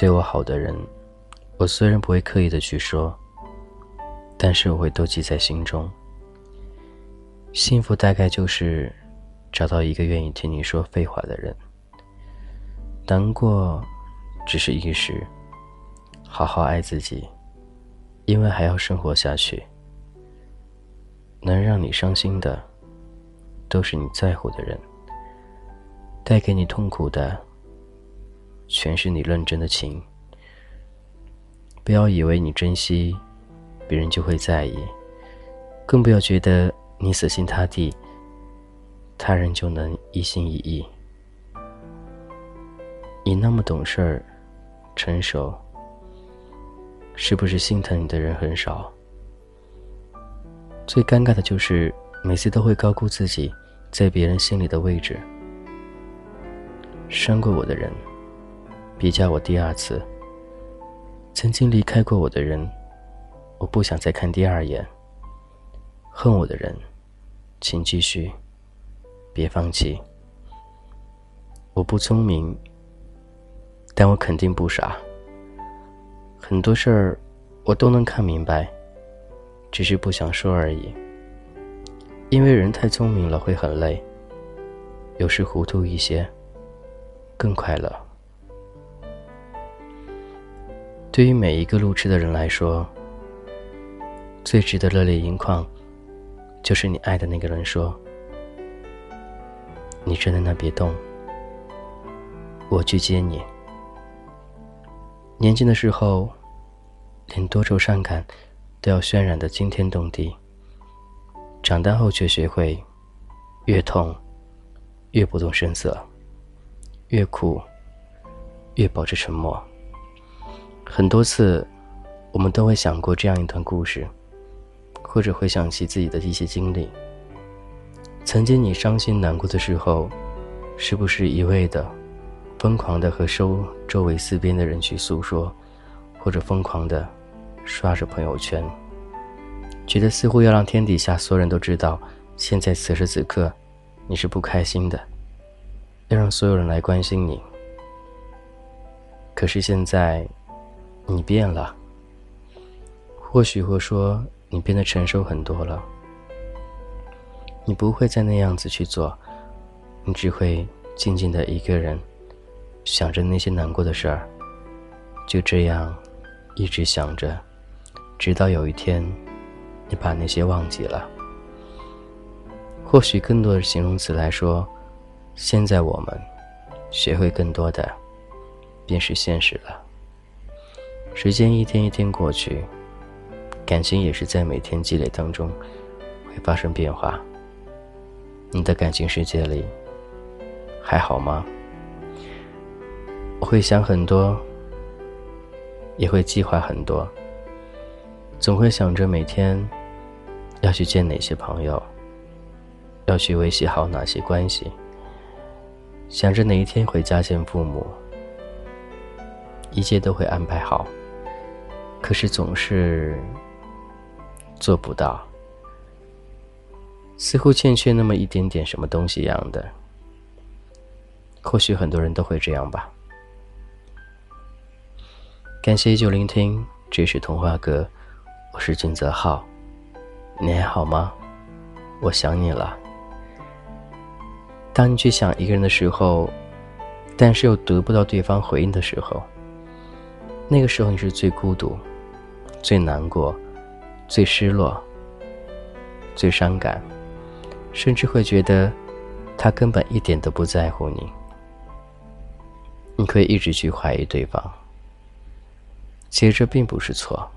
对我好的人，我虽然不会刻意的去说，但是我会都记在心中。幸福大概就是找到一个愿意听你说废话的人。难过只是一时，好好爱自己，因为还要生活下去。能让你伤心的，都是你在乎的人；带给你痛苦的，全是你认真的情。不要以为你珍惜，别人就会在意；更不要觉得你死心塌地，他人就能一心一意。你那么懂事儿、成熟，是不是心疼你的人很少？最尴尬的就是每次都会高估自己在别人心里的位置。伤过我的人，别叫我第二次。曾经离开过我的人，我不想再看第二眼。恨我的人，请继续，别放弃。我不聪明。但我肯定不傻，很多事儿我都能看明白，只是不想说而已。因为人太聪明了会很累，有时糊涂一些更快乐。对于每一个路痴的人来说，最值得热泪盈眶，就是你爱的那个人说：“你站在那别动，我去接你。”年轻的时候，连多愁善感都要渲染的惊天动地。长大后却学会，越痛，越不动声色，越苦，越保持沉默。很多次，我们都会想过这样一段故事，或者回想起自己的一些经历。曾经你伤心难过的时候，是不是一味的？疯狂的和收周围四边的人去诉说，或者疯狂的刷着朋友圈，觉得似乎要让天底下所有人都知道，现在此时此刻你是不开心的，要让所有人来关心你。可是现在你变了，或许会说你变得成熟很多了，你不会再那样子去做，你只会静静的一个人。想着那些难过的事儿，就这样一直想着，直到有一天，你把那些忘记了。或许更多的形容词来说，现在我们学会更多的，便是现实了。时间一天一天过去，感情也是在每天积累当中会发生变化。你的感情世界里还好吗？我会想很多，也会计划很多，总会想着每天要去见哪些朋友，要去维系好哪些关系，想着哪一天回家见父母，一切都会安排好，可是总是做不到，似乎欠缺那么一点点什么东西一样的。或许很多人都会这样吧。感谢依旧聆听，这是童话阁，我是金泽浩，你还好吗？我想你了。当你去想一个人的时候，但是又得不到对方回应的时候，那个时候你是最孤独、最难过、最失落、最伤感，甚至会觉得他根本一点都不在乎你。你可以一直去怀疑对方。其实这并不是错，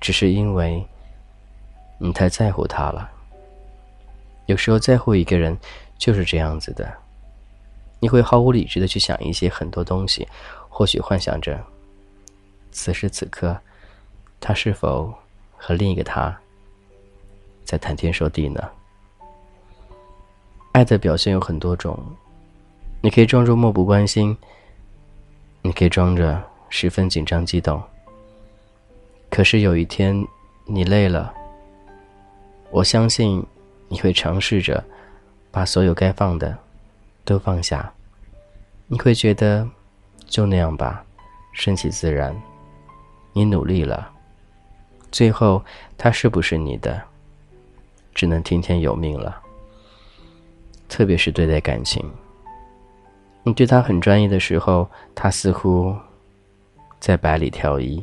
只是因为你太在乎他了。有时候在乎一个人就是这样子的，你会毫无理智的去想一些很多东西，或许幻想着此时此刻他是否和另一个他在谈天说地呢？爱的表现有很多种，你可以装作漠不关心，你可以装着。十分紧张激动。可是有一天，你累了，我相信你会尝试着把所有该放的都放下。你会觉得就那样吧，顺其自然。你努力了，最后他是不是你的，只能听天由命了。特别是对待感情，你对他很专一的时候，他似乎在百里挑一，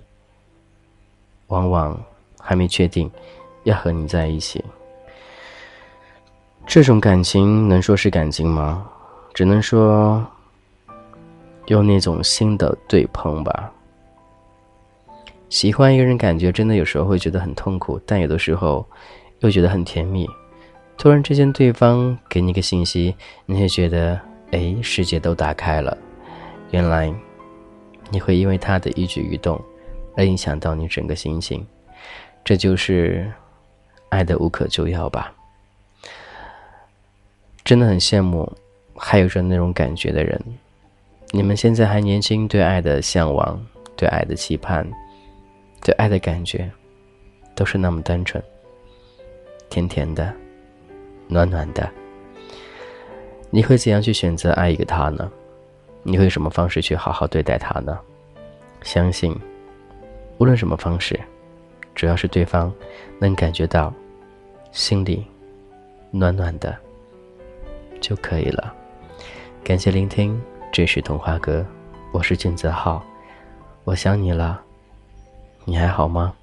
往往还没确定要和你在一起。这种感情能说是感情吗？只能说用那种心的对碰吧。喜欢一个人，感觉真的有时候会觉得很痛苦，但有的时候又觉得很甜蜜。突然之间，对方给你一个信息，你会觉得，哎，世界都打开了。原来，你会因为他的一举一动，而影响到你整个心情。这就是爱的无可救药吧。真的很羡慕，还有着那种感觉的人。你们现在还年轻，对爱的向往，对爱的期盼，对爱的感觉，都是那么单纯，甜甜的。暖暖的，你会怎样去选择爱一个他呢？你会什么方式去好好对待他呢？相信，无论什么方式，只要是对方能感觉到心里暖暖的就可以了。感谢聆听，这是童话哥，我是俊泽浩，我想你了，你还好吗？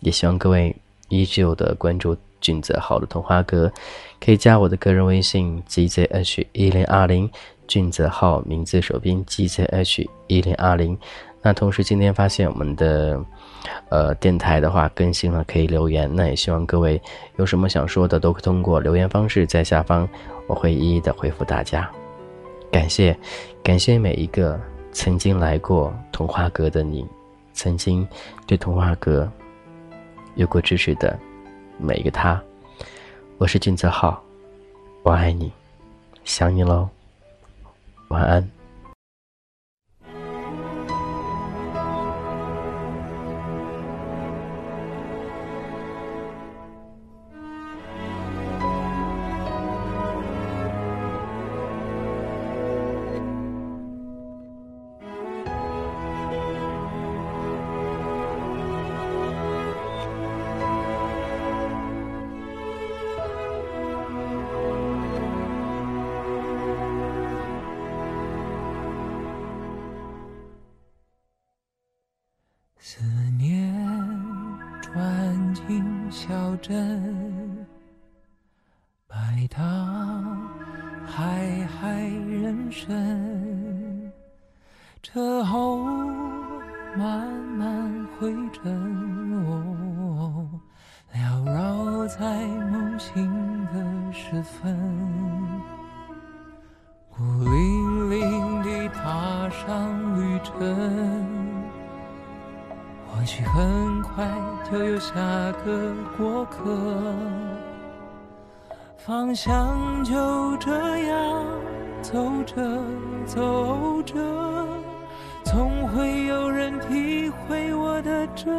也希望各位依旧的关注。俊泽浩的童话歌，可以加我的个人微信 gzh 一零二零，俊泽浩名字首拼 gzh 一零二零。那同时今天发现我们的呃电台的话更新了，可以留言。那也希望各位有什么想说的，都可以通过留言方式在下方，我会一一的回复大家。感谢，感谢每一个曾经来过童话阁的你，曾经对童话阁有过支持的。每一个他，我是俊泽浩，我爱你，想你喽，晚安。小镇，摆荡海海人生，车后慢慢回阵，缭绕在梦醒的时分，孤零零地踏上旅程。也许很快就有下个过客，方向就这样走着走着，总会有人体会我的真。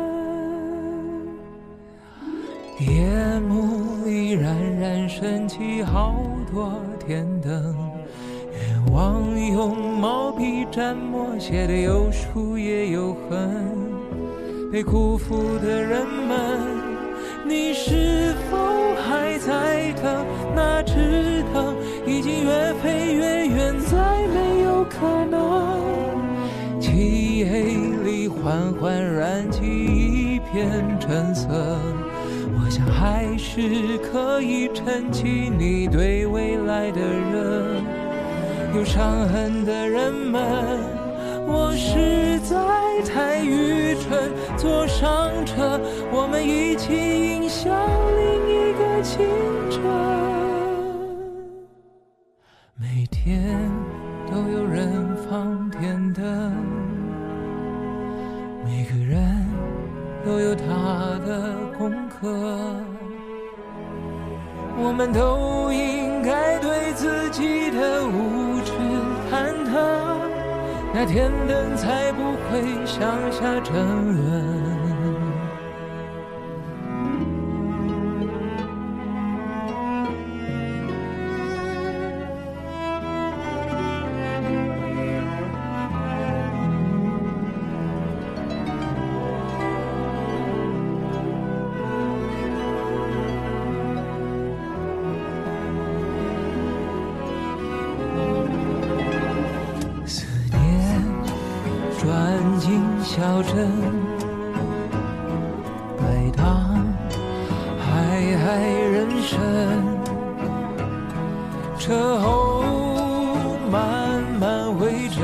夜幕里冉冉升起好多天灯，愿望用毛笔蘸墨，写的有疏也有痕。被辜负的人们，你是否还在等？那只灯已经越飞越远，再没有可能。漆黑里缓缓燃起一片橙色，我想还是可以撑起你对未来的热。有伤痕的人们。我是坐上车，我们一起迎向另一个清晨。每天都有人放天灯，每个人都有他的功课，我们都应该对自己的无。那天灯才不会向下沉沦。身，摆荡海海人生。车后慢慢回程，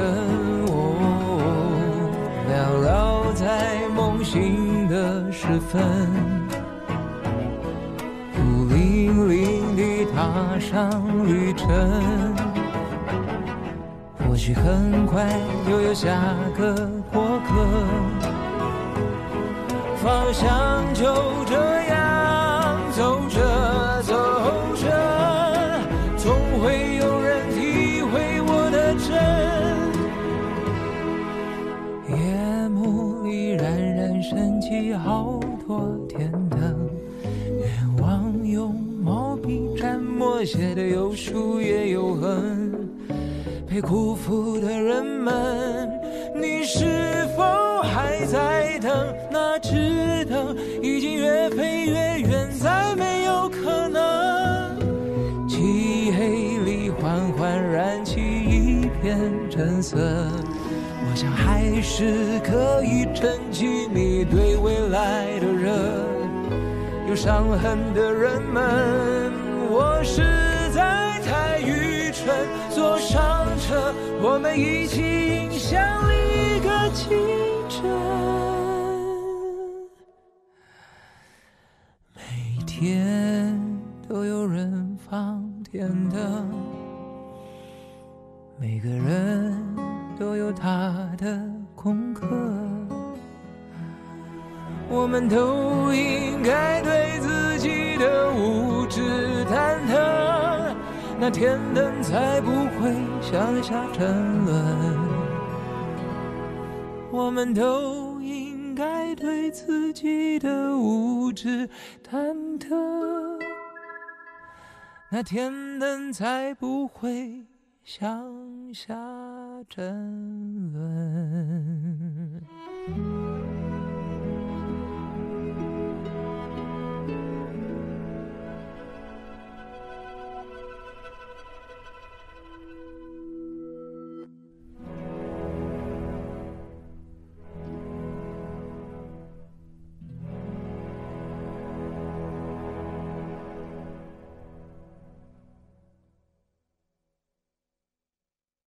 缭绕在梦醒的时分，孤零零地踏上旅程。也许很快又有下个过客，方向就这样走着走着，总会有人体会我的真。夜幕里冉冉升起好多天灯，愿望用毛笔蘸墨，写的有疏也有痕。被辜负的人们，你是否还在等？那只等已经越飞越远，再没有可能。漆黑里缓缓燃起一片橙色，我想还是可以撑起你对未来的热。有伤痕的人们，我是坐上车。我们一起迎向另一个清晨。每天都有人放天灯，每个人都有他的功课。我们都应该对自己的。那天灯才不会向下沉沦。我们都应该对自己的无知忐忑。那天灯才不会向下沉沦。